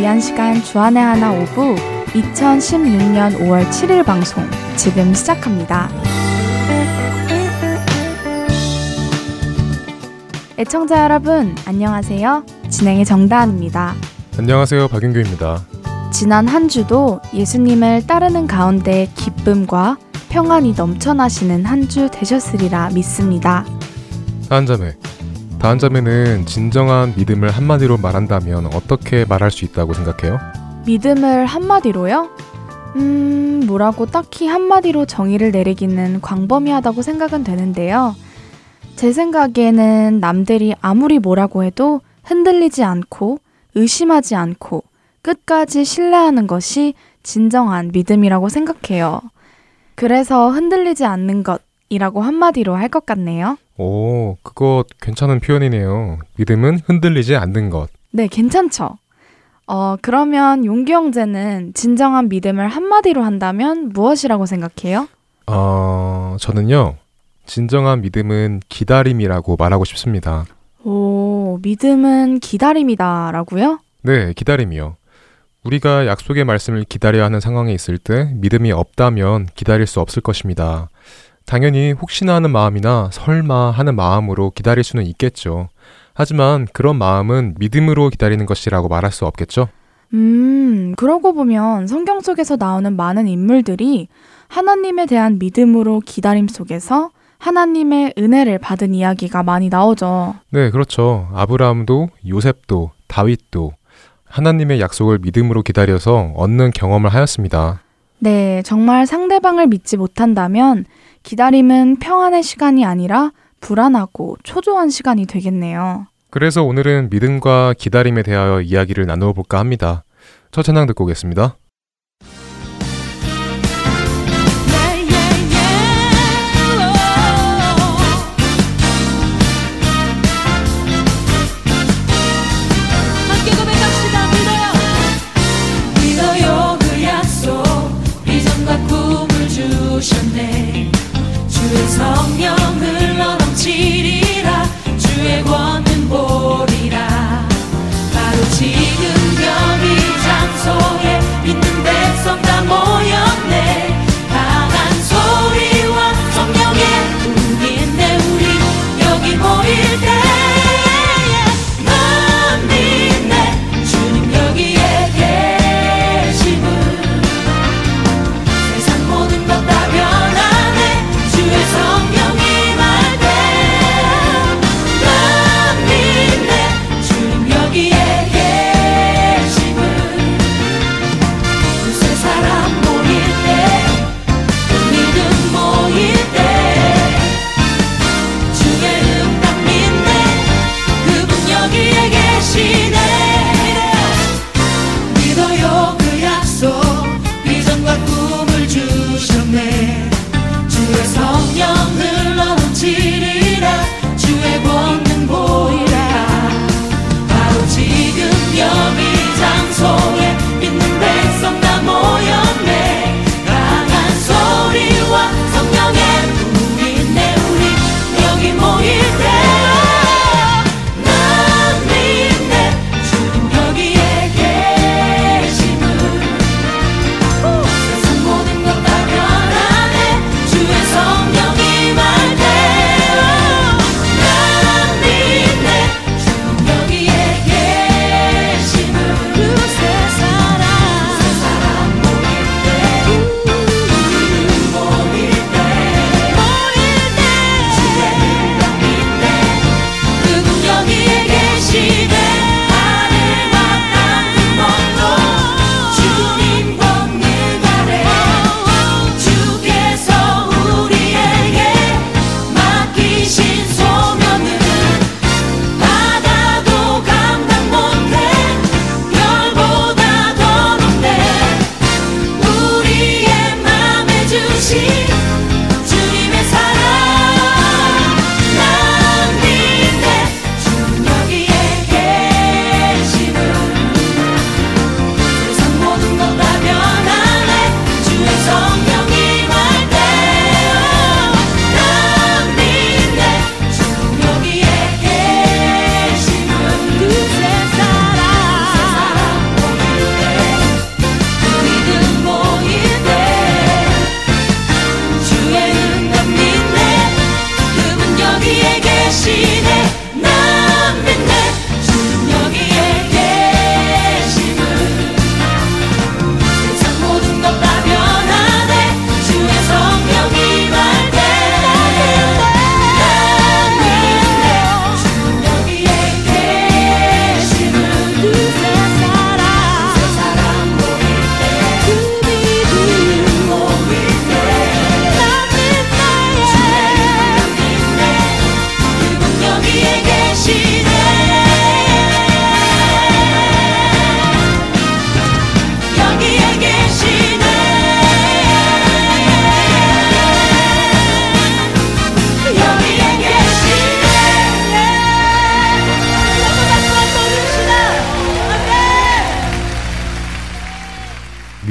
위한 시간 주안의 하나 오부 2016년 5월 7일 방송 지금 시작합니다. 애청자 여러분, 안녕하세요. 진행의 정다은입니다. 안녕하세요. 박윤규입니다. 지난 한 주도 예수님을 따르는 가운데 기쁨과 평안이 넘쳐나시는 한 주 되셨으리라 믿습니다. 다한자매. 다한자매는 진정한 믿음을 한마디로 말한다면 어떻게 말할 수 있다고 생각해요? 믿음을 한마디로요? 음, 뭐라고 딱히 한마디로 정의를 내리기는 광범위하다고 생각은 되는데요. 제 생각에는 남들이 아무리 뭐라고 해도 흔들리지 않고 의심하지 않고 끝까지 신뢰하는 것이 진정한 믿음이라고 생각해요. 그래서 흔들리지 않는 것 이라고 한마디로 할 것 같네요. 오, 그거 괜찮은 표현이네요. 믿음은 흔들리지 않는 것. 네, 괜찮죠? 어, 그러면 용기 형제는 진정한 믿음을 한마디로 한다면 무엇이라고 생각해요? 어, 저는요. 진정한 믿음은 기다림이라고 말하고 싶습니다. 오, 믿음은 기다림이다 라고요? 네, 기다림이요. 우리가 약속의 말씀을 기다려야 하는 상황에 있을 때 믿음이 없다면 기다릴 수 없을 것입니다. 당연히 혹시나 하는 마음이나 설마 하는 마음으로 기다릴 수는 있겠죠. 하지만 그런 마음은 믿음으로 기다리는 것이라고 말할 수 없겠죠? 음, 그러고 보면 성경 속에서 나오는 많은 인물들이 하나님에 대한 믿음으로 기다림 속에서 하나님의 은혜를 받은 이야기가 많이 나오죠. 네, 그렇죠. 아브라함도 요셉도 다윗도 하나님의 약속을 믿음으로 기다려서 얻는 경험을 하였습니다. 네, 정말 상대방을 믿지 못한다면 기다림은 평안의 시간이 아니라 불안하고 초조한 시간이 되겠네요. 그래서 오늘은 믿음과 기다림에 대하여 이야기를 나누어 볼까 합니다. 첫 찬양 듣고 오겠습니다.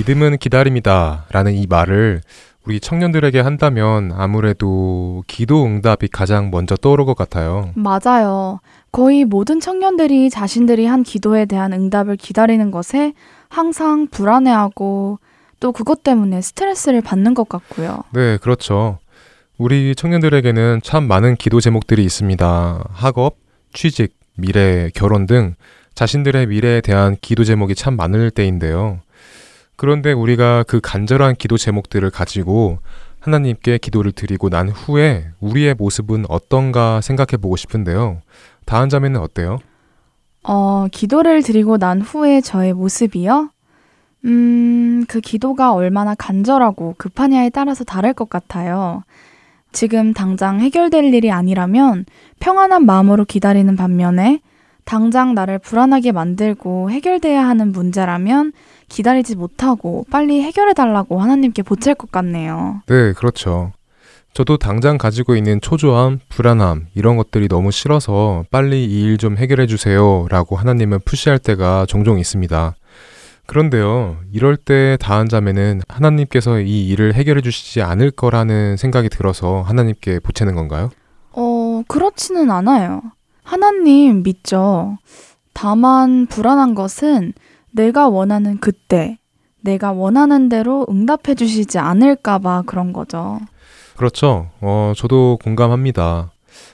믿음은 기다림이다 라는 이 말을 우리 청년들에게 한다면 아무래도 기도 응답이 가장 먼저 떠오를 것 같아요. 맞아요. 거의 모든 청년들이 자신들이 한 기도에 대한 응답을 기다리는 것에 항상 불안해하고 또 그것 때문에 스트레스를 받는 것 같고요. 네, 그렇죠. 우리 청년들에게는 참 많은 기도 제목들이 있습니다. 학업, 취직, 미래, 결혼 등 자신들의 미래에 대한 기도 제목이 참 많을 때인데요. 그런데 우리가 그 간절한 기도 제목들을 가지고 하나님께 기도를 드리고 난 후에 우리의 모습은 어떤가 생각해 보고 싶은데요. 다한 자매는 어때요? 어, 기도를 드리고 난 후에 저의 모습이요? 음, 그 기도가 얼마나 간절하고 급하냐에 따라서 다를 것 같아요. 지금 당장 해결될 일이 아니라면 평안한 마음으로 기다리는 반면에 당장 나를 불안하게 만들고 해결돼야 하는 문제라면 기다리지 못하고 빨리 해결해 달라고 하나님께 보챌 것 같네요. 네, 그렇죠. 저도 당장 가지고 있는 초조함, 불안함, 이런 것들이 너무 싫어서 빨리 이 일 좀 해결해 주세요 라고 하나님을 푸시할 때가 종종 있습니다. 그런데요, 이럴 때 다한 자매는 하나님께서 이 일을 해결해 주시지 않을 거라는 생각이 들어서 하나님께 보채는 건가요? 어, 그렇지는 않아요. 하나님 믿죠. 다만 불안한 것은 내가 원하는 그때, 내가 원하는 대로 응답해 주시지 않을까봐 그런 거죠. 그렇죠. 어, 저도 공감합니다.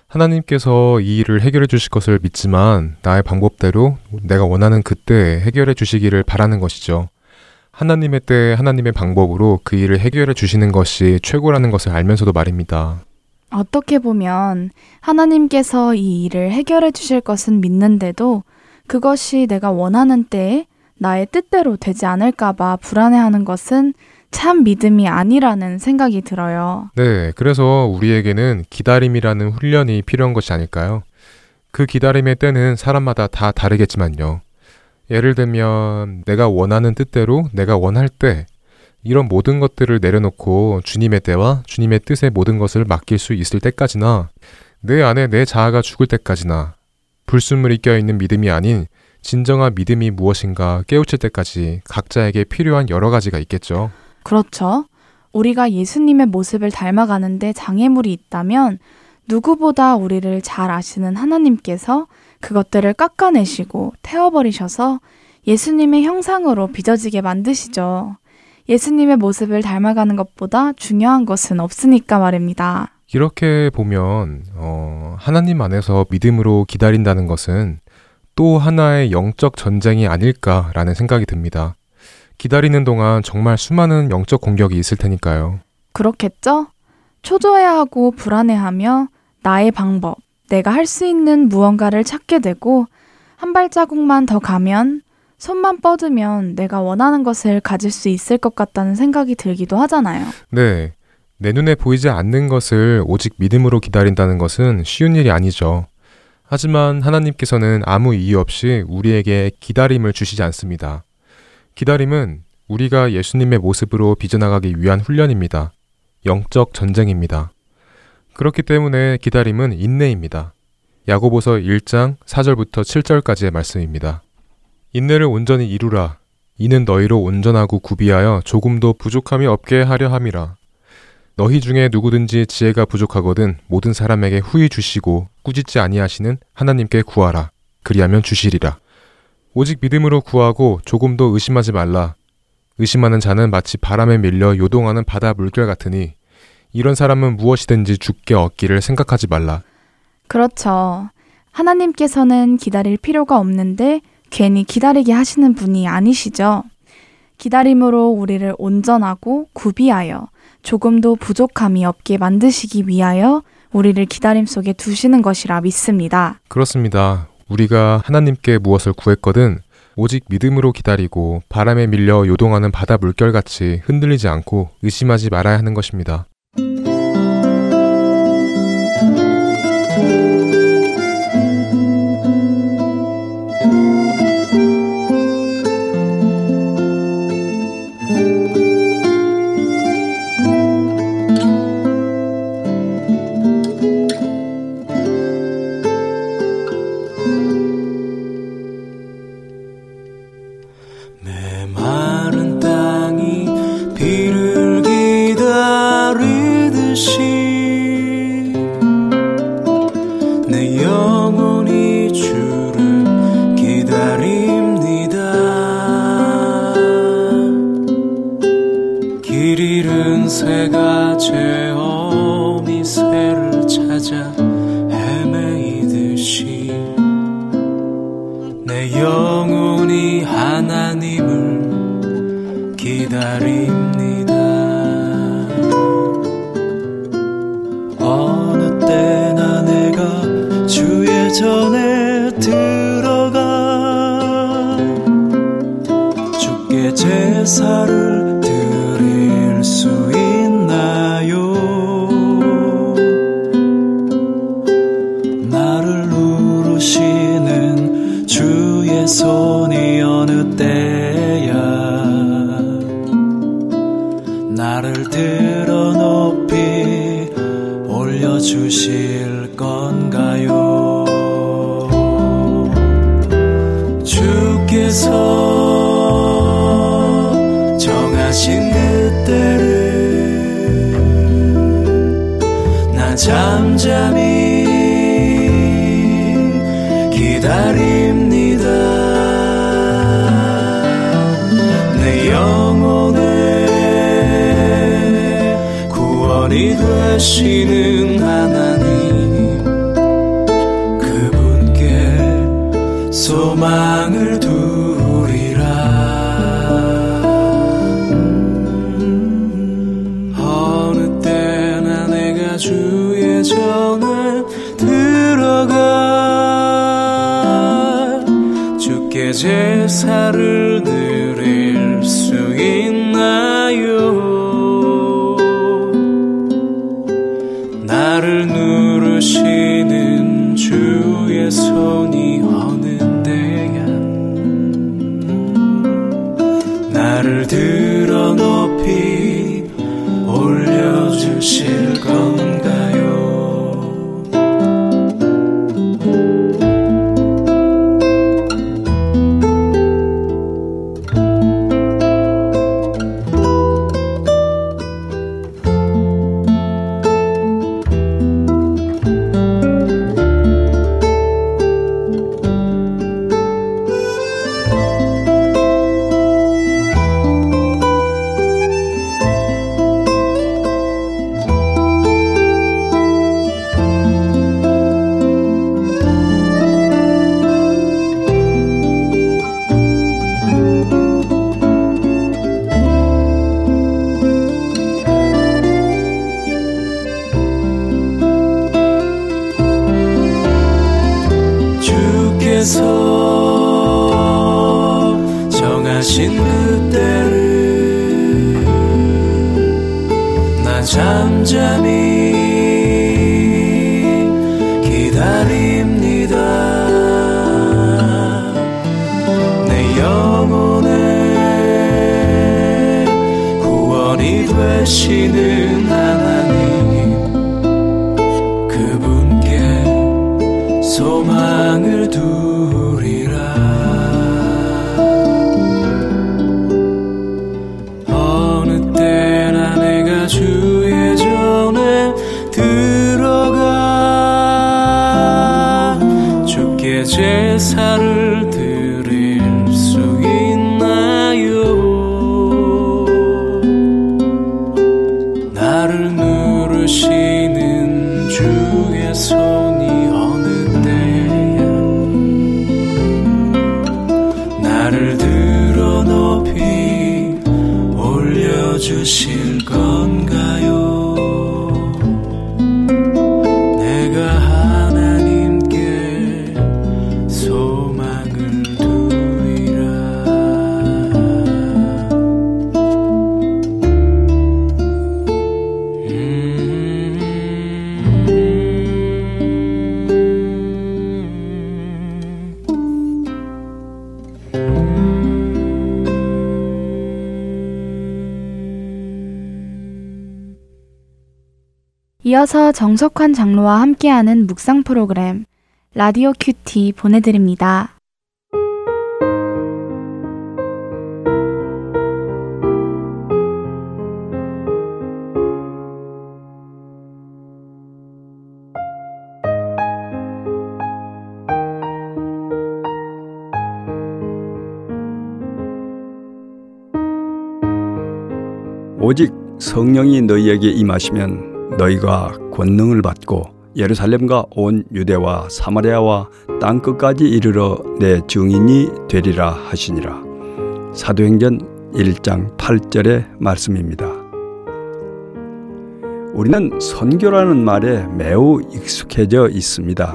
하나님께서 이 일을 해결해 주실 것을 믿지만 나의 방법대로 내가 원하는 그때 해결해 주시기를 바라는 것이죠. 하나님의 때 하나님의 방법으로 그 일을 해결해 주시는 것이 최고라는 것을 알면서도 말입니다. 어떻게 보면 하나님께서 이 일을 해결해 주실 것은 믿는데도 그것이 내가 원하는 때에 나의 뜻대로 되지 않을까봐 불안해하는 것은 참 믿음이 아니라는 생각이 들어요. 네, 그래서 우리에게는 기다림이라는 훈련이 필요한 것이 아닐까요? 그 기다림의 때는 사람마다 다 다르겠지만요. 예를 들면 내가 원하는 뜻대로 내가 원할 때 이런 모든 것들을 내려놓고 주님의 때와 주님의 뜻의 모든 것을 맡길 수 있을 때까지나 내 안에 내 자아가 죽을 때까지나 불순물이 껴있는 믿음이 아닌 진정한 믿음이 무엇인가 깨우칠 때까지 각자에게 필요한 여러 가지가 있겠죠. 그렇죠. 우리가 예수님의 모습을 닮아가는데 장애물이 있다면 누구보다 우리를 잘 아시는 하나님께서 그것들을 깎아내시고 태워버리셔서 예수님의 형상으로 빚어지게 만드시죠. 예수님의 모습을 닮아가는 것보다 중요한 것은 없으니까 말입니다. 이렇게 보면 어, 하나님 안에서 믿음으로 기다린다는 것은 또 하나의 영적 전쟁이 아닐까라는 생각이 듭니다. 기다리는 동안 정말 수많은 영적 공격이 있을 테니까요. 그렇겠죠? 초조해 하고 불안해하며 나의 방법, 내가 할 수 있는 무언가를 찾게 되고 한 발자국만 더 가면 손만 뻗으면 내가 원하는 것을 가질 수 있을 것 같다는 생각이 들기도 하잖아요. 네. 내 눈에 보이지 않는 것을 오직 믿음으로 기다린다는 것은 쉬운 일이 아니죠. 하지만 하나님께서는 아무 이유 없이 우리에게 기다림을 주시지 않습니다. 기다림은 우리가 예수님의 모습으로 빚어나가기 위한 훈련입니다. 영적 전쟁입니다. 그렇기 때문에 기다림은 인내입니다. 야고보서 1장 4절부터 7절까지의 말씀입니다. 인내를 온전히 이루라. 이는 너희로 온전하고 구비하여 조금도 부족함이 없게 하려 함이라. 너희 중에 누구든지 지혜가 부족하거든 모든 사람에게 후히 주시고 꾸짖지 아니하시는 하나님께 구하라. 그리하면 주시리라. 오직 믿음으로 구하고 조금도 의심하지 말라. 의심하는 자는 마치 바람에 밀려 요동하는 바다 물결 같으니 이런 사람은 무엇이든지 죽게 얻기를 생각하지 말라. 그렇죠. 하나님께서는 기다릴 필요가 없는데 괜히 기다리게 하시는 분이 아니시죠. 기다림으로 우리를 온전하고 구비하여 조금도 부족함이 없게 만드시기 위하여 우리를 기다림 속에 두시는 것이라 믿습니다. 그렇습니다. 우리가 하나님께 무엇을 구했거든 오직 믿음으로 기다리고 바람에 밀려 요동하는 바다 물결같이 흔들리지 않고 의심하지 말아야 하는 것입니다. 제사를 드릴 수 있나요? 나를 누르시는 주의 손이 제사를 드 이어서 정석환 장로와 함께하는 묵상 프로그램 라디오 큐티 보내드립니다. 오직 성령이 너희에게 임하시면 너희가 권능을 받고 예루살렘과 온 유대와 사마리아와 땅 끝까지 이르러 내 증인이 되리라 하시니라. 사도행전 1장 8절의 말씀입니다. 우리는 선교라는 말에 매우 익숙해져 있습니다.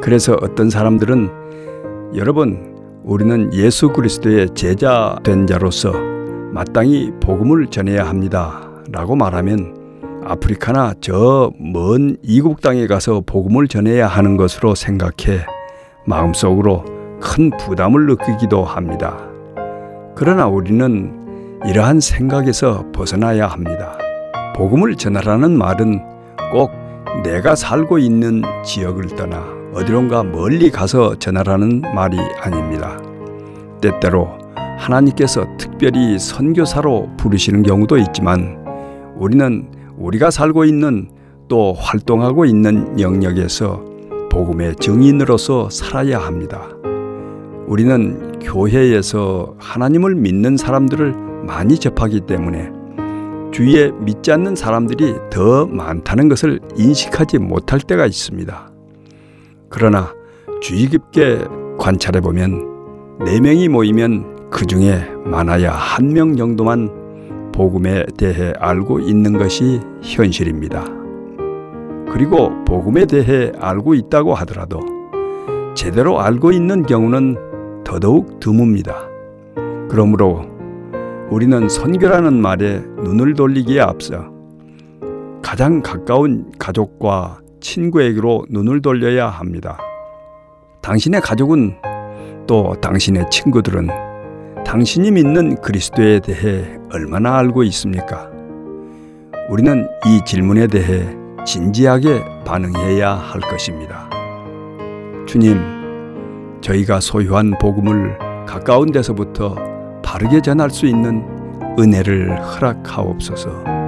그래서 어떤 사람들은 여러분 우리는 예수 그리스도의 제자 된 자로서 마땅히 복음을 전해야 합니다. 라고 말하면 아프리카나 저 먼 이국 땅에 가서 복음을 전해야 하는 것으로 생각해 마음속으로 큰 부담을 느끼기도 합니다. 그러나 우리는 이러한 생각에서 벗어나야 합니다. 복음을 전하라는 말은 꼭 내가 살고 있는 지역을 떠나 어디론가 멀리 가서 전하라는 말이 아닙니다. 때때로 하나님께서 특별히 선교사로 부르시는 경우도 있지만 우리는 우리가 살고 있는 또 활동하고 있는 영역에서 복음의 증인으로서 살아야 합니다. 우리는 교회에서 하나님을 믿는 사람들을 많이 접하기 때문에 주위에 믿지 않는 사람들이 더 많다는 것을 인식하지 못할 때가 있습니다. 그러나 주의 깊게 관찰해 보면 네 명이 모이면 그 중에 많아야 한 명 정도만 복음에 대해 알고 있는 것이 현실입니다. 그리고 복음에 대해 알고 있다고 하더라도 제대로 알고 있는 경우는 더더욱 드뭅니다. 그러므로 우리는 선교라는 말에 눈을 돌리기에 앞서 가장 가까운 가족과 친구에게로 눈을 돌려야 합니다. 당신의 가족은 또 당신의 친구들은 당신이 믿는 그리스도에 대해 얼마나 알고 있습니까? 우리는 이 질문에 대해 진지하게 반응해야 할 것입니다. 주님, 저희가 소유한 복음을 가까운 데서부터 바르게 전할 수 있는 은혜를 허락하옵소서.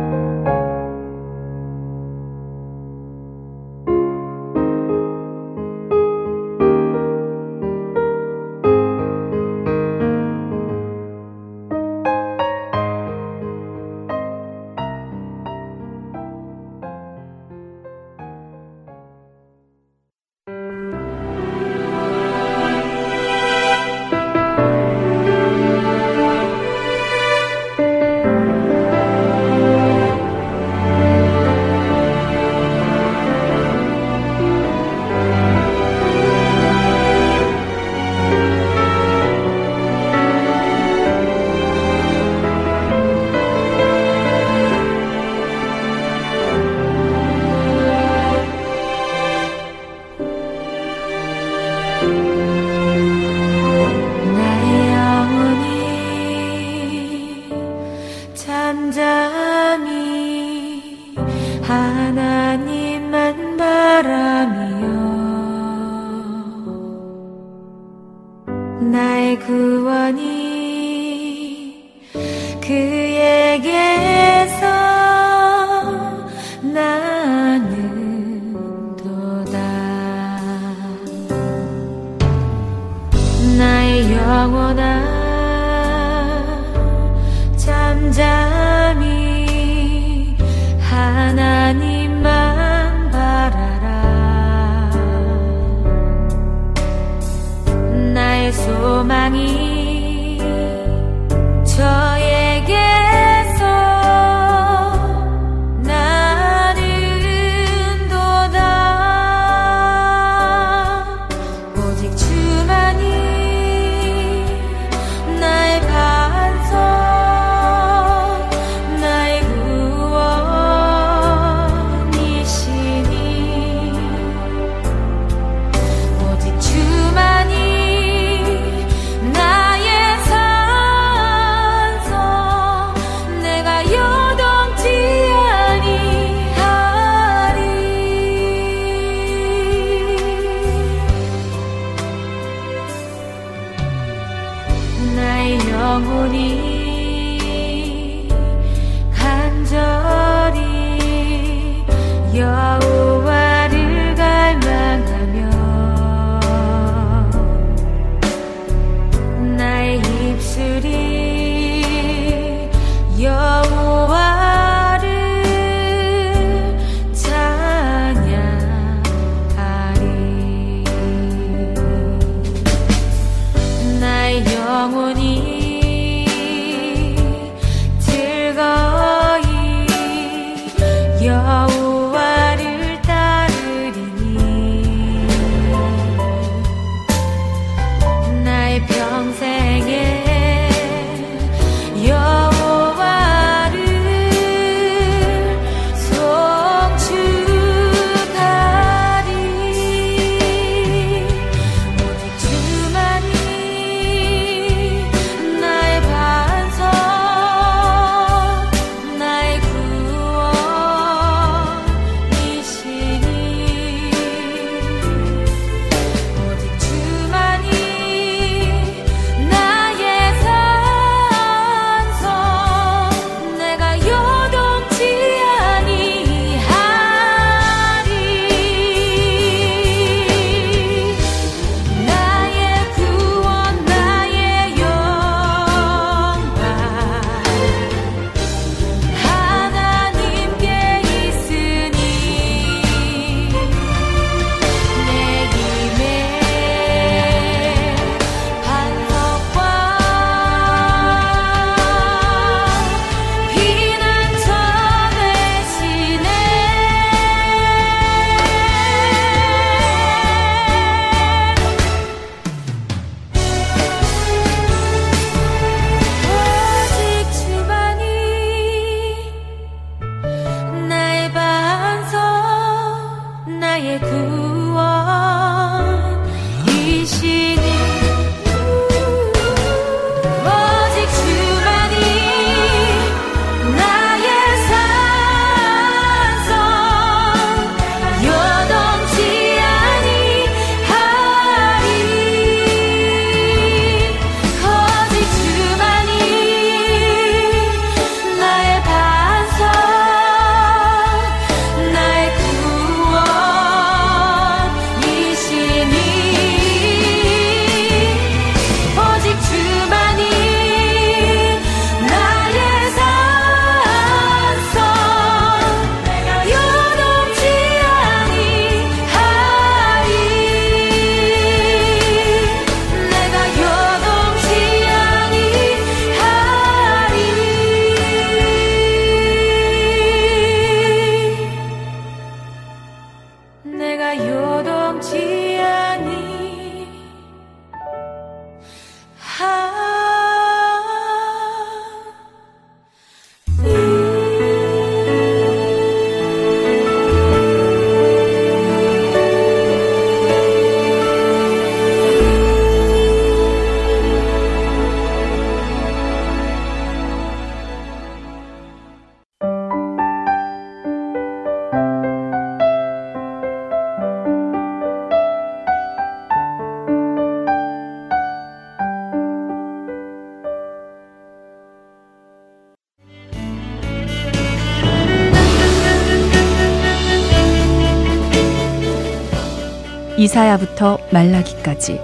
이사야부터 말라기까지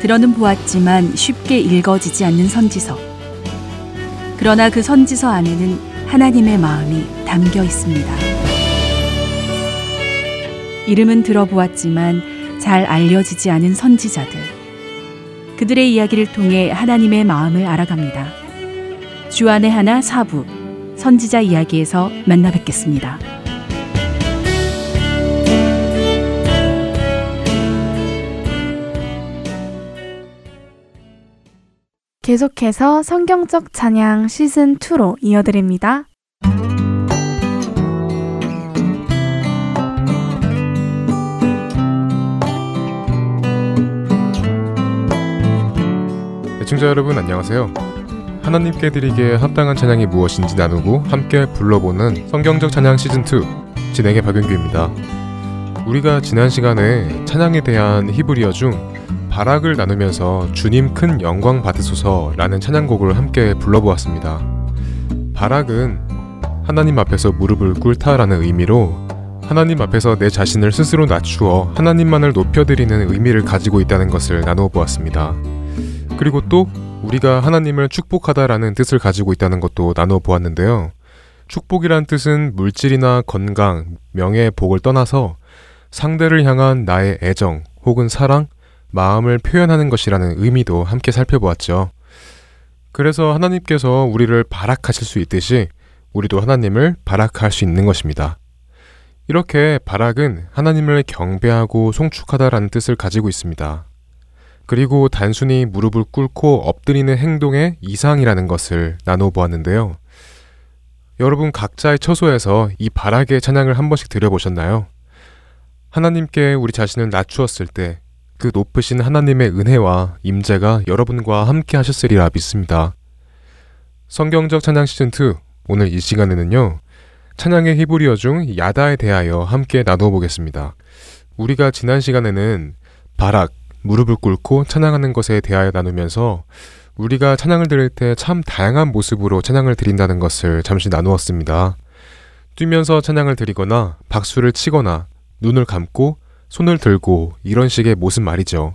들어는 보았지만 쉽게 읽어지지 않는 선지서. 그러나 그 선지서 안에는 하나님의 마음이 담겨 있습니다. 이름은 들어보았지만 잘 알려지지 않은 선지자들. 그들의 이야기를 통해 하나님의 마음을 알아갑니다. 주안의 하나 사부 선지자 이야기에서 만나 뵙겠습니다. 계속해서 성경적 찬양 시즌 2로 이어드립니다. 애청자 여러분 안녕하세요. 하나님께 드리기에 합당한 찬양이 무엇인지 나누고 함께 불러보는 성경적 찬양 시즌 2 진행의 박윤규입니다. 우리가 지난 시간에 찬양에 대한 히브리어 중 바락을 나누면서 주님 큰 영광 받으소서라는 찬양곡을 함께 불러보았습니다. 바락은 하나님 앞에서 무릎을 꿇다라는 의미로 하나님 앞에서 내 자신을 스스로 낮추어 하나님만을 높여드리는 의미를 가지고 있다는 것을 나누어 보았습니다. 그리고 또 우리가 하나님을 축복하다라는 뜻을 가지고 있다는 것도 나누어 보았는데요. 축복이란 뜻은 물질이나 건강, 명예, 복을 떠나서 상대를 향한 나의 애정 혹은 사랑, 마음을 표현하는 것이라는 의미도 함께 살펴보았죠. 그래서 하나님께서 우리를 발악하실 수 있듯이 우리도 하나님을 발악할 수 있는 것입니다. 이렇게 발악은 하나님을 경배하고 송축하다라는 뜻을 가지고 있습니다. 그리고 단순히 무릎을 꿇고 엎드리는 행동의 이상이라는 것을 나눠 보았는데요. 여러분 각자의 처소에서 이 발악의 찬양을 한 번씩 드려보셨나요? 하나님께 우리 자신을 낮추었을 때 그 높으신 하나님의 은혜와 임재가 여러분과 함께 하셨으리라 믿습니다. 성경적 찬양 시즌 2 오늘 이 시간에는요. 찬양의 히브리어 중 야다에 대하여 함께 나누어 보겠습니다. 우리가 지난 시간에는 바락, 무릎을 꿇고 찬양하는 것에 대하여 나누면서 우리가 찬양을 드릴 때 참 다양한 모습으로 찬양을 드린다는 것을 잠시 나누었습니다. 뛰면서 찬양을 드리거나 박수를 치거나 눈을 감고 손을 들고 이런 식의 모습 말이죠.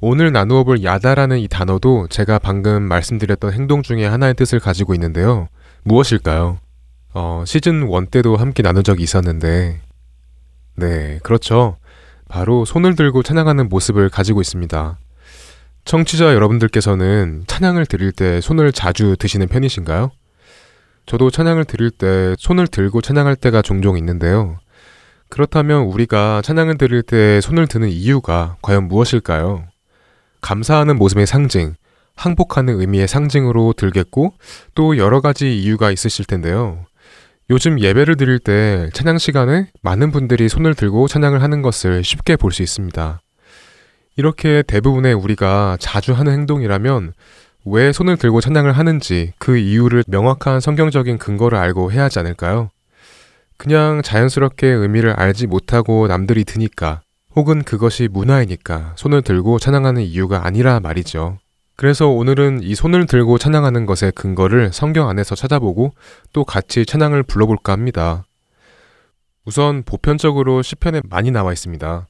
오늘 나누어 볼 야다라는 이 단어도 제가 방금 말씀드렸던 행동 중에 하나의 뜻을 가지고 있는데요. 무엇일까요? 어, 시즌 1 때도 함께 나눈 적이 있었는데, 네, 그렇죠. 바로 손을 들고 찬양하는 모습을 가지고 있습니다. 청취자 여러분들께서는 찬양을 드릴 때 손을 자주 드시는 편이신가요? 저도 찬양을 드릴 때 손을 들고 찬양할 때가 종종 있는데요. 그렇다면 우리가 찬양을 드릴 때 손을 드는 이유가 과연 무엇일까요? 감사하는 모습의 상징, 항복하는 의미의 상징으로 들겠고 또 여러 가지 이유가 있으실 텐데요. 요즘 예배를 드릴 때 찬양 시간에 많은 분들이 손을 들고 찬양을 하는 것을 쉽게 볼 수 있습니다. 이렇게 대부분의 우리가 자주 하는 행동이라면 왜 손을 들고 찬양을 하는지 그 이유를 명확한 성경적인 근거를 알고 해야 하지 않을까요? 그냥 자연스럽게 의미를 알지 못하고 남들이 드니까 혹은 그것이 문화이니까 손을 들고 찬양하는 이유가 아니라 말이죠. 그래서 오늘은 이 손을 들고 찬양하는 것의 근거를 성경 안에서 찾아보고 또 같이 찬양을 불러볼까 합니다. 우선 보편적으로 시편에 많이 나와 있습니다.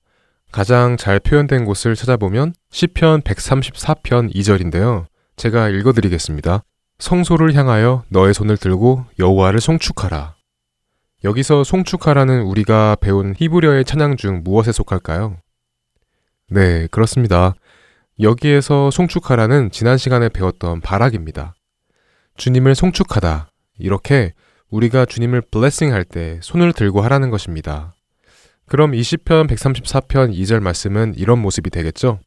가장 잘 표현된 곳을 찾아보면 시편 134편 2절인데요. 제가 읽어드리겠습니다. 성소를 향하여 너의 손을 들고 여호와를 송축하라. 여기서 송축하라는 우리가 배운 히브리어의 찬양 중 무엇에 속할까요? 네, 그렇습니다. 여기에서 송축하라는 지난 시간에 배웠던 바락입니다. 주님을 송축하다. 이렇게 우리가 주님을 블레싱 할 때 손을 들고 하라는 것입니다. 그럼 20편 134편 2절 말씀은 이런 모습이 되겠죠?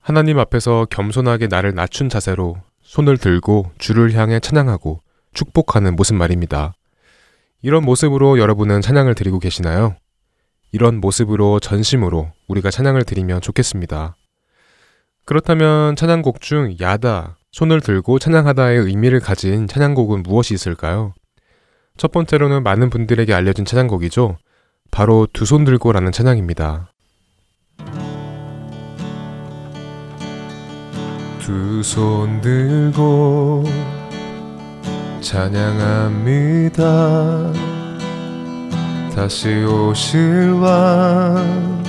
하나님 앞에서 겸손하게 나를 낮춘 자세로 손을 들고 주를 향해 찬양하고 축복하는 모습 말입니다. 이런 모습으로 여러분은 찬양을 드리고 계시나요? 이런 모습으로 전심으로 우리가 찬양을 드리면 좋겠습니다. 그렇다면 찬양곡 중 야다, 손을 들고 찬양하다의 의미를 가진 찬양곡은 무엇이 있을까요? 첫 번째로는 많은 분들에게 알려진 찬양곡이죠. 바로 두 손 들고라는 찬양입니다. 두 손 들고 찬양합니다. 다시 오실 왕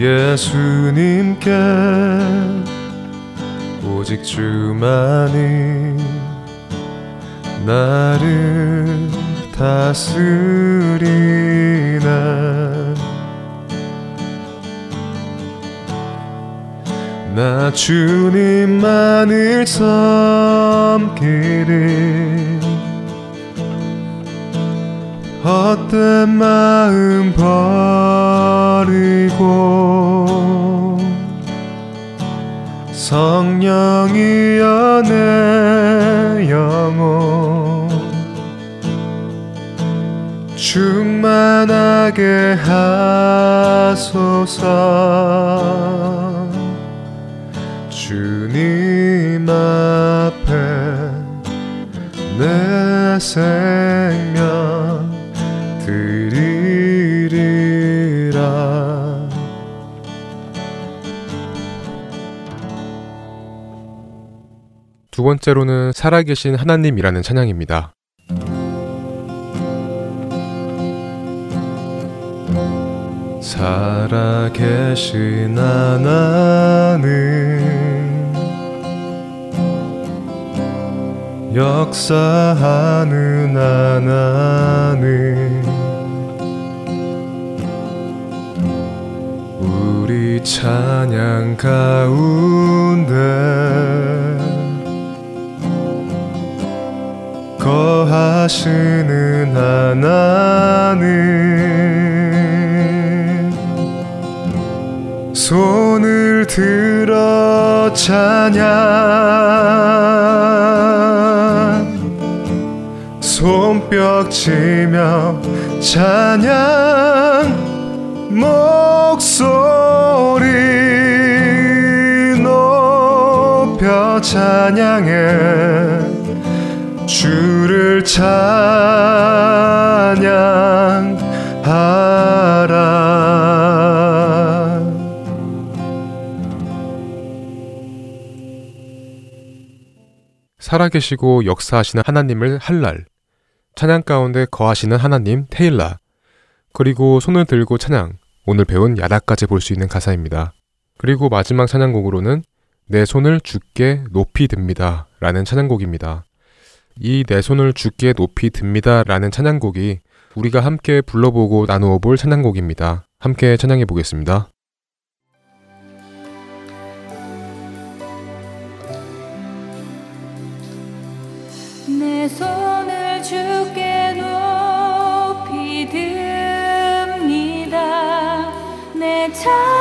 예수님께 오직 주만이 나를 다스리네 나 주님만을 섬기리 헛된 마음 버리고 성령이여 내 영혼 충만하게 하소서 생명 드리리라 두 번째로는 살아계신 하나님이라는 찬양입니다. 살아계신 하나님 역사하는 하나님 우리 찬양 가운데 거하시는 하나님 손을 들어 찬양 손뼉 치며 찬양 목소리 높여 찬양해. 주를 찬양하라 살아계시고 역사하시는 하나님을 할랄 찬양 가운데 거하시는 하나님 테일라 그리고 손을 들고 찬양 오늘 배운 야다까지 볼 수 있는 가사입니다. 그리고 마지막 찬양곡으로는 내 손을 주께 높이 듭니다 라는 찬양곡입니다. 이 내 손을 주께 높이 듭니다 라는 찬양곡이 우리가 함께 불러보고 나누어 볼 찬양곡입니다. 함께 찬양해 보겠습니다. 내 손을 주께 높이 듭니다. 내찬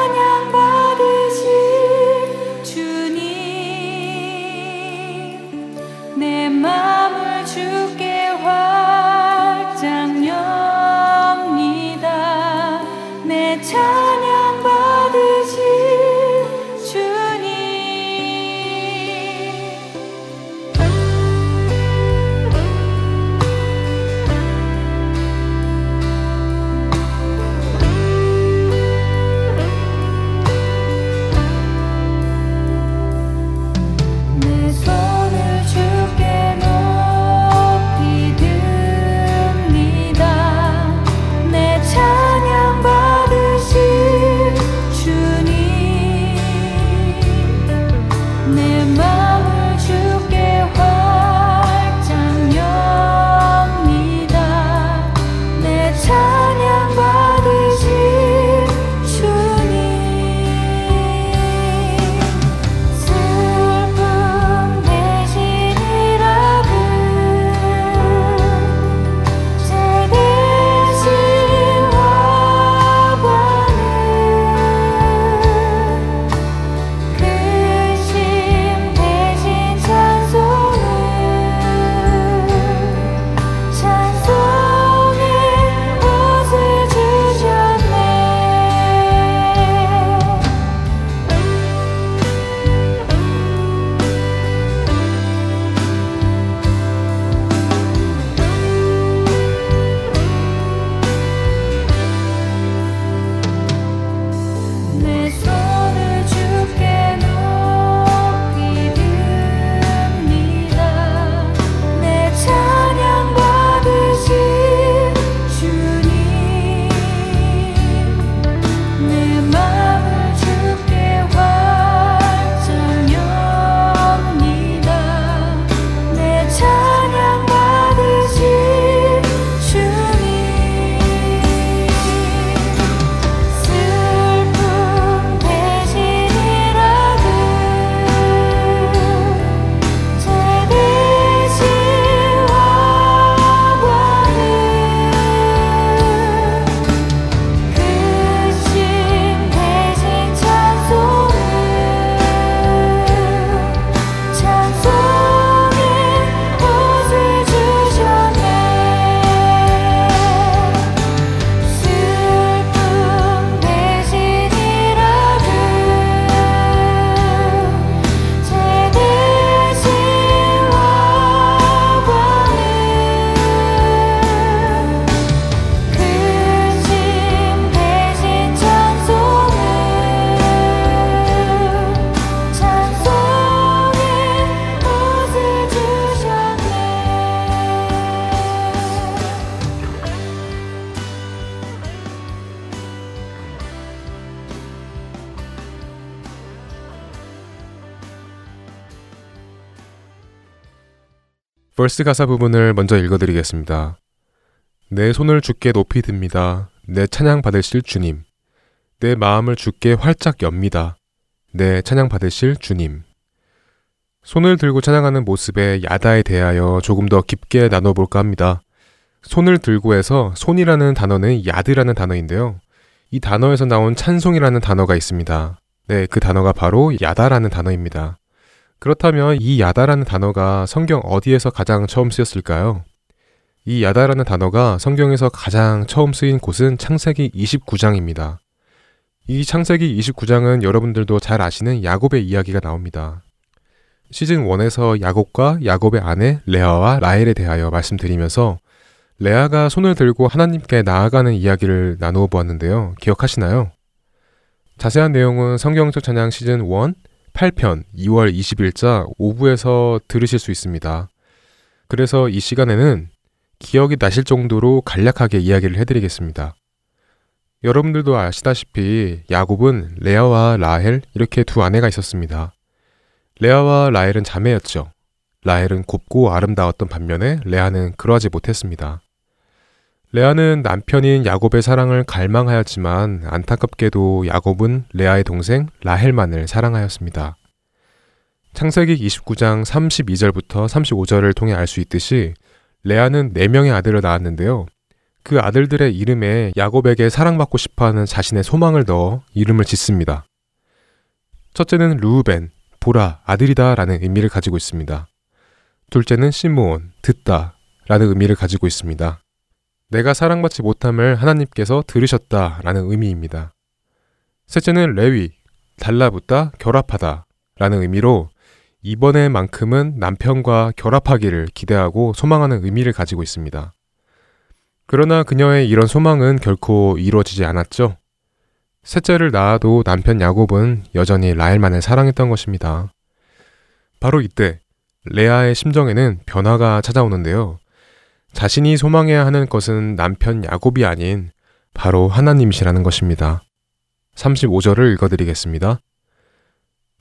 벌스 가사 부분을 먼저 읽어드리겠습니다. 내 손을 주께 높이 듭니다. 내 찬양 받으실 주님. 내 마음을 주께 활짝 엽니다. 내 찬양 받으실 주님. 손을 들고 찬양하는 모습의 야다에 대하여 조금 더 깊게 나눠볼까 합니다. 손을 들고에서 손이라는 단어는 야드라는 단어인데요. 이 단어에서 나온 찬송이라는 단어가 있습니다. 네, 그 단어가 바로 야다라는 단어입니다. 그렇다면 이 야다라는 단어가 성경 어디에서 가장 처음 쓰였을까요? 이 야다라는 단어가 성경에서 가장 처음 쓰인 곳은 창세기 29장입니다. 이 창세기 29장은 여러분들도 잘 아시는 야곱의 이야기가 나옵니다. 시즌 1에서 야곱과 야곱의 아내 레아와 라헬에 대하여 말씀드리면서 레아가 손을 들고 하나님께 나아가는 이야기를 나누어 보았는데요. 기억하시나요? 자세한 내용은 성경적 찬양 시즌 1 8편 2월 20일자 오부에서 들으실 수 있습니다. 그래서 이 시간에는 기억이 나실 정도로 간략하게 이야기를 해드리겠습니다. 여러분들도 아시다시피 야곱은 레아와 라헬 이렇게 두 아내가 있었습니다. 레아와 라헬은 자매였죠. 라헬은 곱고 아름다웠던 반면에 레아는 그러하지 못했습니다. 레아는 남편인 야곱의 사랑을 갈망하였지만 안타깝게도 야곱은 레아의 동생 라헬만을 사랑하였습니다. 창세기 29장 32절부터 35절을 통해 알 수 있듯이 레아는 4명의 아들을 낳았는데요. 그 아들들의 이름에 야곱에게 사랑받고 싶어하는 자신의 소망을 넣어 이름을 짓습니다. 첫째는 루우벤, 보라, 아들이다 라는 의미를 가지고 있습니다. 둘째는 시므온, 듣다 라는 의미를 가지고 있습니다. 내가 사랑받지 못함을 하나님께서 들으셨다 라는 의미입니다. 셋째는 레위, 달라붙다, 결합하다 라는 의미로 이번에만큼은 남편과 결합하기를 기대하고 소망하는 의미를 가지고 있습니다. 그러나 그녀의 이런 소망은 결코 이루어지지 않았죠. 셋째를 낳아도 남편 야곱은 여전히 라헬만을 사랑했던 것입니다. 바로 이때 레아의 심정에는 변화가 찾아오는데요. 자신이 소망해야 하는 것은 남편 야곱이 아닌 바로 하나님이시라는 것입니다. 35절을 읽어드리겠습니다.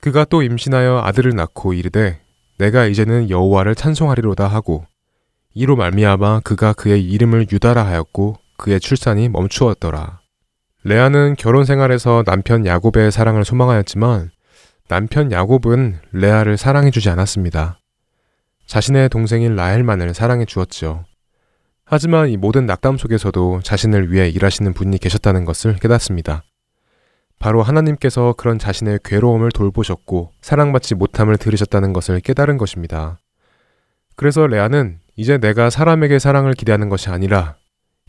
그가 또 임신하여 아들을 낳고 이르되 내가 이제는 여호와를 찬송하리로다 하고 이로 말미암아 그가 그의 이름을 유다라 하였고 그의 출산이 멈추었더라. 레아는 결혼 생활에서 남편 야곱의 사랑을 소망하였지만 남편 야곱은 레아를 사랑해 주지 않았습니다. 자신의 동생인 라헬만을 사랑해 주었지요. 하지만 이 모든 낙담 속에서도 자신을 위해 일하시는 분이 계셨다는 것을 깨닫습니다. 바로 하나님께서 그런 자신의 괴로움을 돌보셨고 사랑받지 못함을 들으셨다는 것을 깨달은 것입니다. 그래서 레아는 이제 내가 사람에게 사랑을 기대하는 것이 아니라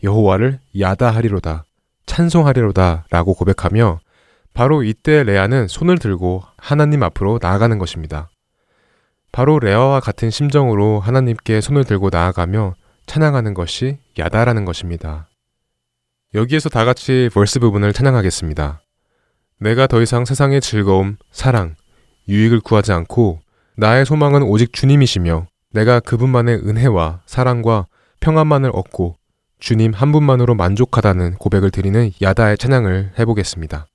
여호와를 야다하리로다, 찬송하리로다 라고 고백하며 바로 이때 레아는 손을 들고 하나님 앞으로 나아가는 것입니다. 바로 레아와 같은 심정으로 하나님께 손을 들고 나아가며 찬양하는 것이 야다라는 것입니다. 여기에서 다 같이 벌스 부분을 찬양하겠습니다. 내가 더 이상 세상의 즐거움, 사랑, 유익을 구하지 않고 나의 소망은 오직 주님이시며 내가 그분만의 은혜와 사랑과 평안만을 얻고 주님 한 분만으로 만족하다는 고백을 드리는 야다의 찬양을 해보겠습니다.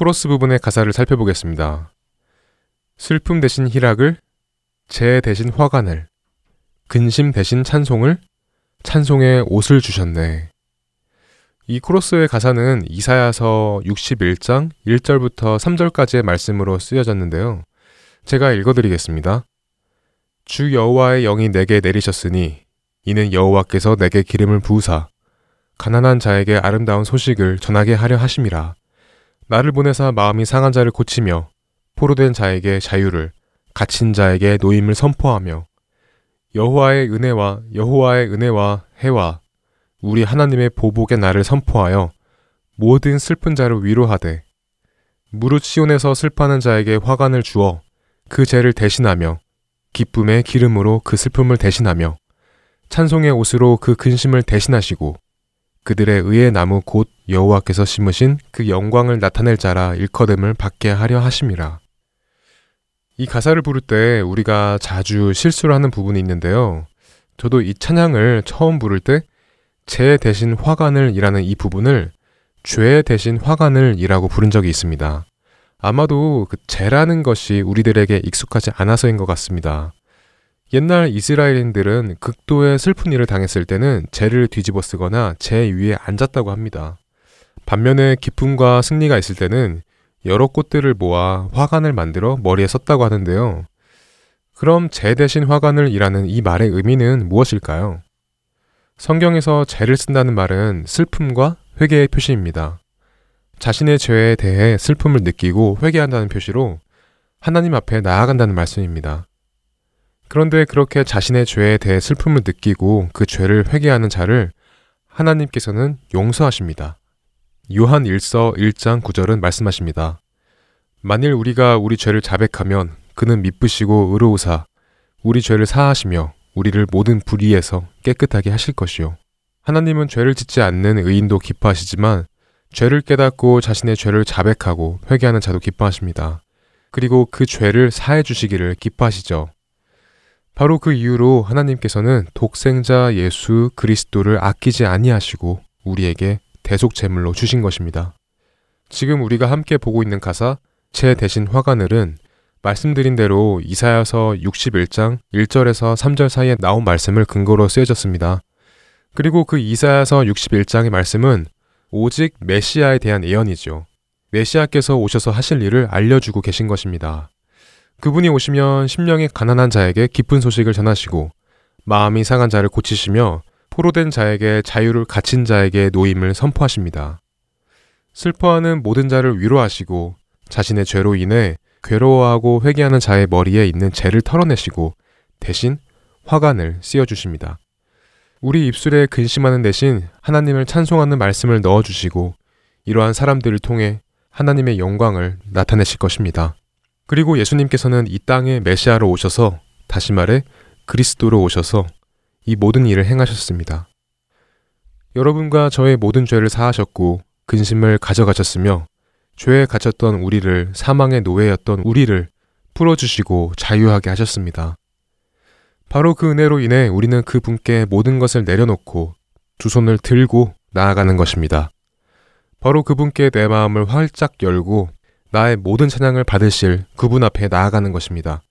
코러스 부분의 가사를 살펴보겠습니다. 슬픔 대신 희락을, 재 대신 화관을, 근심 대신 찬송을, 찬송의 옷을 주셨네. 이 코러스의 가사는 이사야서 61장 1절부터 3절까지의 말씀으로 쓰여졌는데요. 제가 읽어드리겠습니다. 주 여호와의 영이 내게 내리셨으니 이는 여호와께서 내게 기름을 부으사 가난한 자에게 아름다운 소식을 전하게 하려 하심이라. 나를 보내사 마음이 상한 자를 고치며 포로된 자에게 자유를 갇힌 자에게 노임을 선포하며 여호와의 은혜와 여호와의 은혜와 해와 우리 하나님의 보복의 날을 선포하여 모든 슬픈 자를 위로하되 무릇 시온에서 슬퍼하는 자에게 화관을 주어 그 죄를 대신하며 기쁨의 기름으로 그 슬픔을 대신하며 찬송의 옷으로 그 근심을 대신하시고 그들의 의의 나무 곧 여호와께서 심으신 그 영광을 나타낼 자라 일컬음을 받게 하려 하심이라. 이 가사를 부를 때 우리가 자주 실수를 하는 부분이 있는데요. 저도 이 찬양을 처음 부를 때제 대신 화관을 이라는 이 부분을 죄 대신 화관을 이라고 부른 적이 있습니다. 아마도 그 죄라는 것이 우리들에게 익숙하지 않아서인 것 같습니다. 옛날 이스라엘인들은 극도의 슬픈 일을 당했을 때는 죄를 뒤집어 쓰거나 죄 위에 앉았다고 합니다. 반면에 기쁨과 승리가 있을 때는 여러 꽃들을 모아 화관을 만들어 머리에 썼다고 하는데요. 그럼 죄 대신 화관을 이라는 이 말의 의미는 무엇일까요? 성경에서 죄를 쓴다는 말은 슬픔과 회개의 표시입니다. 자신의 죄에 대해 슬픔을 느끼고 회개한다는 표시로 하나님 앞에 나아간다는 말씀입니다. 그런데 그렇게 자신의 죄에 대해 슬픔을 느끼고 그 죄를 회개하는 자를 하나님께서는 용서하십니다. 요한 1서 1장 9절은 말씀하십니다. 만일 우리가 우리 죄를 자백하면 그는 미쁘시고 의로우사 우리 죄를 사하시며 우리를 모든 불의에서 깨끗하게 하실 것이요. 하나님은 죄를 짓지 않는 의인도 기뻐하시지만 죄를 깨닫고 자신의 죄를 자백하고 회개하는 자도 기뻐하십니다. 그리고 그 죄를 사해 주시기를 기뻐하시죠. 바로 그 이유로 하나님께서는 독생자 예수 그리스도를 아끼지 아니하시고 우리에게 대속 제물로 주신 것입니다. 지금 우리가 함께 보고 있는 가사 제 대신 화관을은 말씀드린 대로 이사야서 61장 1절에서 3절 사이에 나온 말씀을 근거로 쓰여졌습니다. 그리고 그 이사야서 61장의 말씀은 오직 메시아에 대한 예언이죠. 메시아께서 오셔서 하실 일을 알려주고 계신 것입니다. 그분이 오시면 심령이 가난한 자에게 기쁜 소식을 전하시고 마음이 상한 자를 고치시며 포로된 자에게 자유를 갇힌 자에게 노임을 선포하십니다. 슬퍼하는 모든 자를 위로하시고 자신의 죄로 인해 괴로워하고 회개하는 자의 머리에 있는 죄를 털어내시고 대신 화관을 씌워주십니다. 우리 입술에 근심하는 대신 하나님을 찬송하는 말씀을 넣어주시고 이러한 사람들을 통해 하나님의 영광을 나타내실 것입니다. 그리고 예수님께서는 이 땅에 메시아로 오셔서 다시 말해 그리스도로 오셔서 이 모든 일을 행하셨습니다. 여러분과 저의 모든 죄를 사하셨고 근심을 가져가셨으며 죄에 갇혔던 우리를 사망의 노예였던 우리를 풀어주시고 자유하게 하셨습니다. 바로 그 은혜로 인해 우리는 그 분께 모든 것을 내려놓고 두 손을 들고 나아가는 것입니다. 바로 그분께 내 마음을 활짝 열고 나의 모든 찬양을 받으실 그분 앞에 나아가는 것입니다.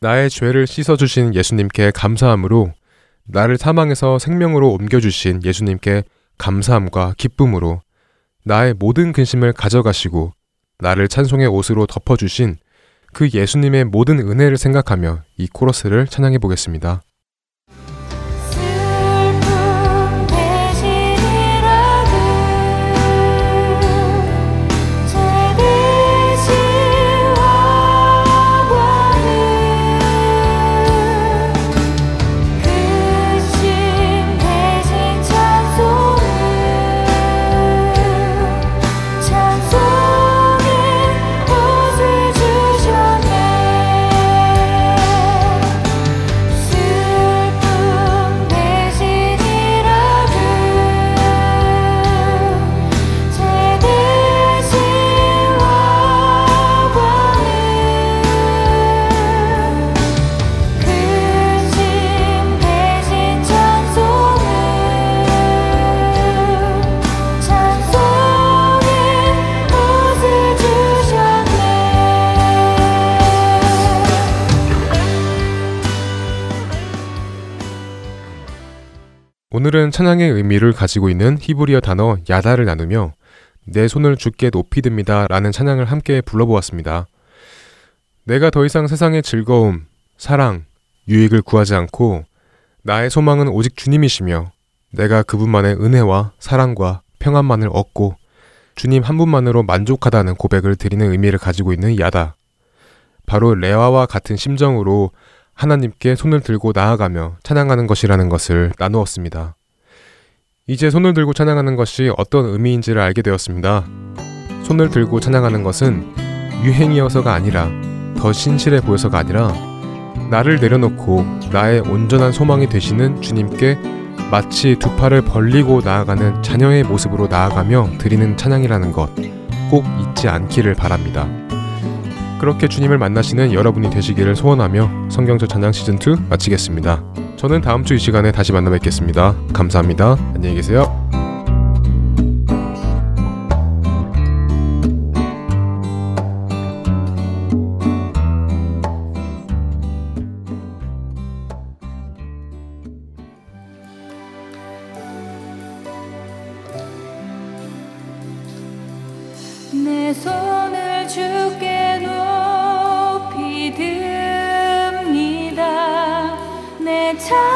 나의 죄를 씻어주신 예수님께 감사함으로 나를 사망에서 생명으로 옮겨주신 예수님께 감사함과 기쁨으로 나의 모든 근심을 가져가시고 나를 찬송의 옷으로 덮어주신 그 예수님의 모든 은혜를 생각하며 이 코러스를 찬양해 보겠습니다. 오늘은 찬양의 의미를 가지고 있는 히브리어 단어 야다를 나누며 내 손을 주께 높이 듭니다 라는 찬양을 함께 불러보았습니다. 내가 더 이상 세상의 즐거움, 사랑, 유익을 구하지 않고 나의 소망은 오직 주님이시며 내가 그분만의 은혜와 사랑과 평안만을 얻고 주님 한 분만으로 만족하다는 고백을 드리는 의미를 가지고 있는 야다. 바로 레아와 같은 심정으로 하나님께 손을 들고 나아가며 찬양하는 것이라는 것을 나누었습니다. 이제 손을 들고 찬양하는 것이 어떤 의미인지를 알게 되었습니다. 손을 들고 찬양하는 것은 유행이어서가 아니라 더 신실해 보여서가 아니라 나를 내려놓고 나의 온전한 소망이 되시는 주님께 마치 두 팔을 벌리고 나아가는 자녀의 모습으로 나아가며 드리는 찬양이라는 것 꼭 잊지 않기를 바랍니다. 그렇게 주님을 만나시는 여러분이 되시기를 소원하며 성경적 찬양 시즌 2 마치겠습니다. 저는 다음 주 이 시간에 다시 만나 뵙겠습니다. 감사합니다. 안녕히 계세요. 내 손을 주께 내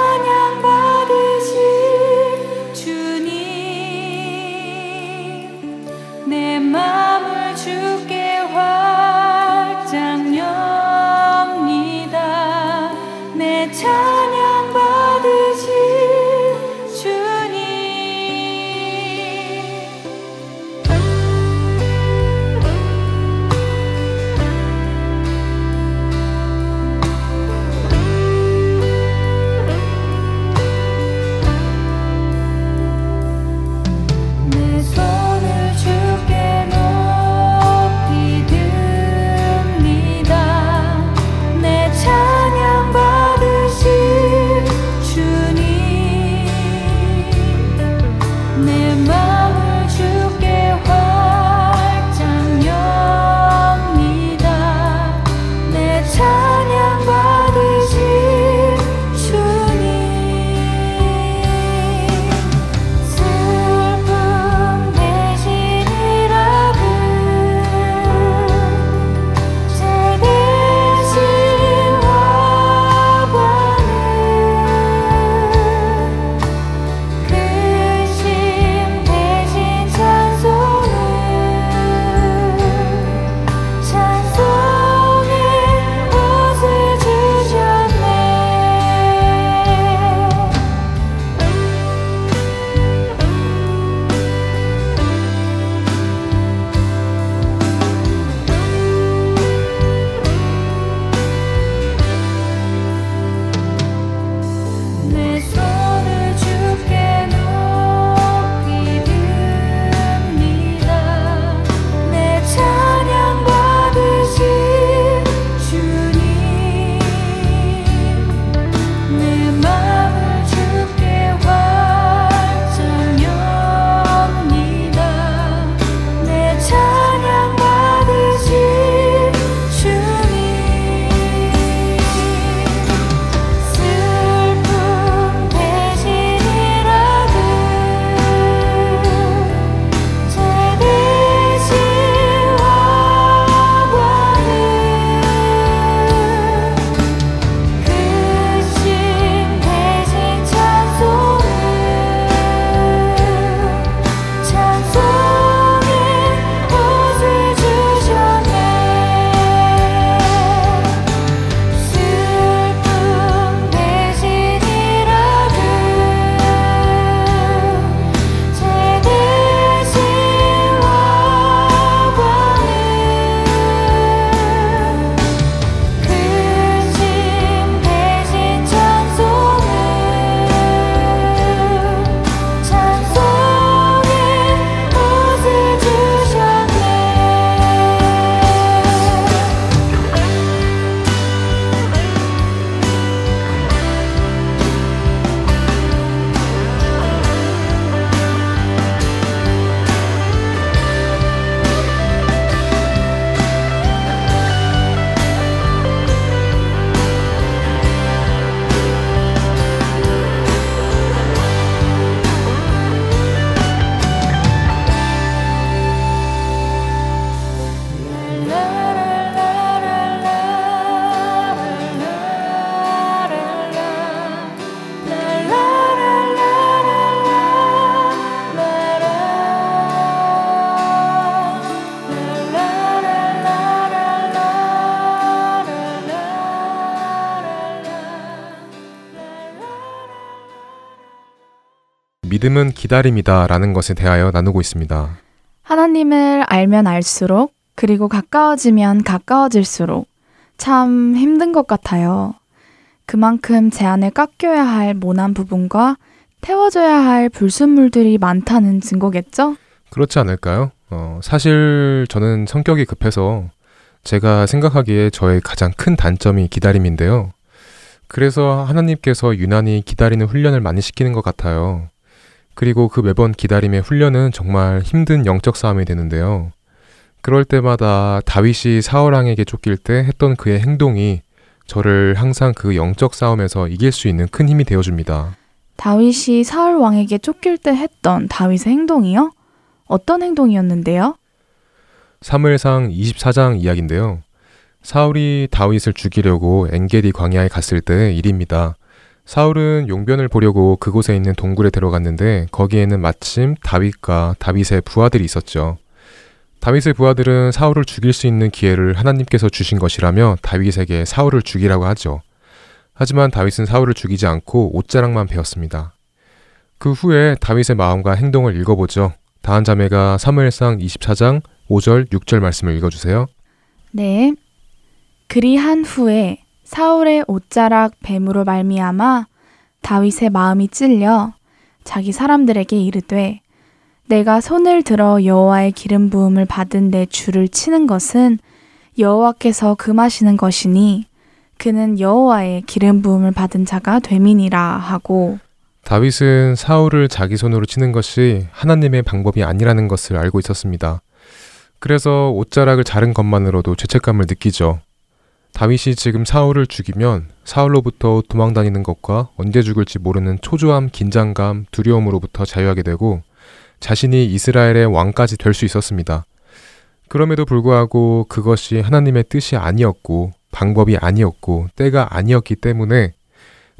믿음은 기다림이다 라는 것에 대하여 나누고 있습니다. 하나님을 알면 알수록 그리고 가까워지면 가까워질수록 참 힘든 것 같아요. 그만큼 제 안에 깎여야 할 모난 부분과 태워져야 할 불순물들이 많다는 증거겠죠? 그렇지 않을까요? 어, 사실 저는 성격이 급해서 제가 생각하기에 저의 가장 큰 단점이 기다림인데요. 그래서 하나님께서 유난히 기다리는 훈련을 많이 시키는 것 같아요. 그리고 그 매번 기다림의 훈련은 정말 힘든 영적 싸움이 되는데요. 그럴 때마다 다윗이 사울왕에게 쫓길 때 했던 그의 행동이 저를 항상 그 영적 싸움에서 이길 수 있는 큰 힘이 되어줍니다. 다윗이 사울 왕에게 쫓길 때 했던 다윗의 행동이요? 어떤 행동이었는데요? 사무엘상 24장 이야기인데요. 사울이 다윗을 죽이려고 엔게디 광야에 갔을 때의 일입니다. 사울은 용변을 보려고 그곳에 있는 동굴에 들어갔는데 거기에는 마침 다윗과 다윗의 부하들이 있었죠. 다윗의 부하들은 사울을 죽일 수 있는 기회를 하나님께서 주신 것이라며 다윗에게 사울을 죽이라고 하죠. 하지만 다윗은 사울을 죽이지 않고 옷자락만 베었습니다. 그 후에 다윗의 마음과 행동을 읽어보죠. 다한 자매가 사무엘상 24장 5절, 6절 말씀을 읽어주세요. 네. 그리한 후에 사울의 옷자락 뱀으로 말미암아 다윗의 마음이 찔려 자기 사람들에게 이르되 내가 손을 들어 여호와의 기름 부음을 받은 내 주를 치는 것은 여호와께서 금하시는 것이니 그는 여호와의 기름 부음을 받은 자가 됨이니라 하고 다윗은 사울을 자기 손으로 치는 것이 하나님의 방법이 아니라는 것을 알고 있었습니다. 그래서 옷자락을 자른 것만으로도 죄책감을 느끼죠. 다윗이 지금 사울을 죽이면 사울로부터 도망다니는 것과 언제 죽을지 모르는 초조함, 긴장감, 두려움으로부터 자유하게 되고 자신이 이스라엘의 왕까지 될 수 있었습니다. 그럼에도 불구하고 그것이 하나님의 뜻이 아니었고 방법이 아니었고 때가 아니었기 때문에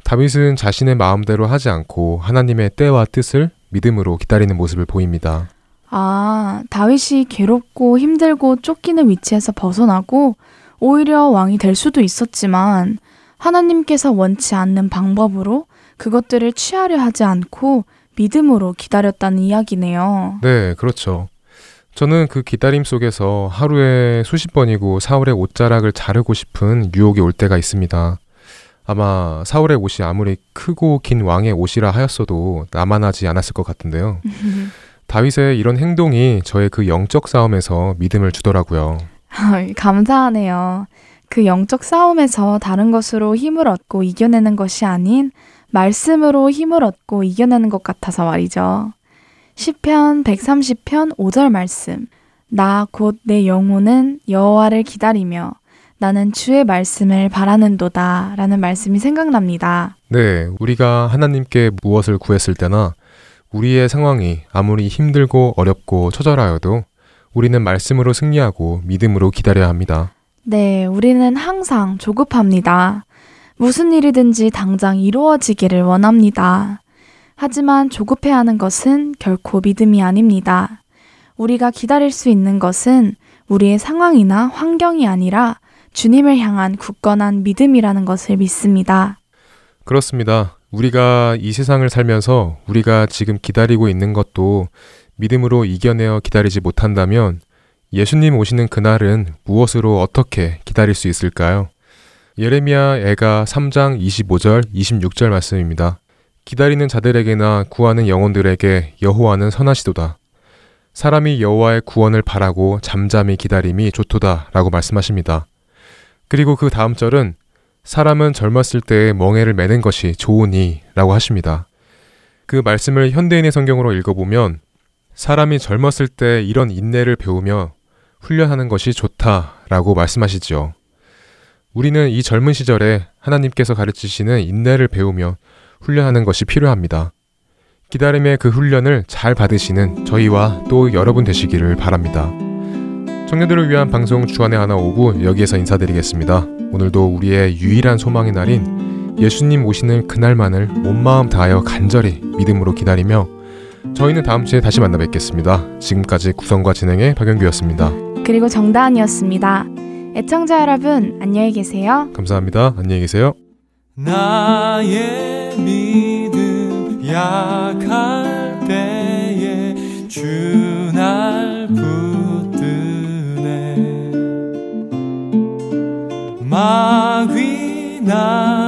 다윗은 자신의 마음대로 하지 않고 하나님의 때와 뜻을 믿음으로 기다리는 모습을 보입니다. 아, 다윗이 괴롭고 힘들고 쫓기는 위치에서 벗어나고 오히려 왕이 될 수도 있었지만 하나님께서 원치 않는 방법으로 그것들을 취하려 하지 않고 믿음으로 기다렸다는 이야기네요. 네, 그렇죠. 저는 그 기다림 속에서 하루에 수십 번이고 사울의 옷자락을 자르고 싶은 유혹이 올 때가 있습니다. 아마 사울의 옷이 아무리 크고 긴 왕의 옷이라 하였어도 나만하지 않았을 것 같은데요. 다윗의 이런 행동이 저의 그 영적 싸움에서 믿음을 주더라고요. 감사하네요. 그 영적 싸움에서 다른 것으로 힘을 얻고 이겨내는 것이 아닌 말씀으로 힘을 얻고 이겨내는 것 같아서 말이죠. 시편 130편 5절 말씀. 나 곧 내 영혼은 여호와를 기다리며 나는 주의 말씀을 바라는도다 라는 말씀이 생각납니다. 네, 우리가 하나님께 무엇을 구했을 때나 우리의 상황이 아무리 힘들고 어렵고 처절하여도 우리는 말씀으로 승리하고 믿음으로 기다려야 합니다. 네, 우리는 항상 조급합니다. 무슨 일이든지 당장 이루어지기를 원합니다. 하지만 조급해하는 것은 결코 믿음이 아닙니다. 우리가 기다릴 수 있는 것은 우리의 상황이나 환경이 아니라 주님을 향한 굳건한 믿음이라는 것을 믿습니다. 그렇습니다. 우리가 이 세상을 살면서 우리가 지금 기다리고 있는 것도 믿음으로 이겨내어 기다리지 못한다면 예수님 오시는 그날은 무엇으로 어떻게 기다릴 수 있을까요? 예레미야 애가 3장 25절, 26절 말씀입니다. 기다리는 자들에게나 구하는 영혼들에게 여호와는 선하시도다. 사람이 여호와의 구원을 바라고 잠잠히 기다림이 좋도다라고 말씀하십니다. 그리고 그 다음 절은 사람은 젊었을 때 멍해를 매는 것이 좋으니라고 하십니다. 그 말씀을 현대인의 성경으로 읽어보면 사람이 젊었을 때 이런 인내를 배우며 훈련하는 것이 좋다라고 말씀하시죠. 우리는 이 젊은 시절에 하나님께서 가르치시는 인내를 배우며 훈련하는 것이 필요합니다. 기다림의 그 훈련을 잘 받으시는 저희와 또 여러분 되시기를 바랍니다. 청년들을 위한 방송 주안의 하나 오부 여기에서 인사드리겠습니다. 오늘도 우리의 유일한 소망의 날인 예수님 오시는 그날만을 온 마음 다하여 간절히 믿음으로 기다리며 저희는 다음 주에 다시 만나 뵙겠습니다. 지금까지 구성과 진행의 박영규였습니다. 그리고 정다은이었습니다. 애청자 여러분, 안녕히 계세요. 감사합니다. 안녕히 계세요. 나의 믿음 약할 때에 주날 붙드네 마귀 나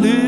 나를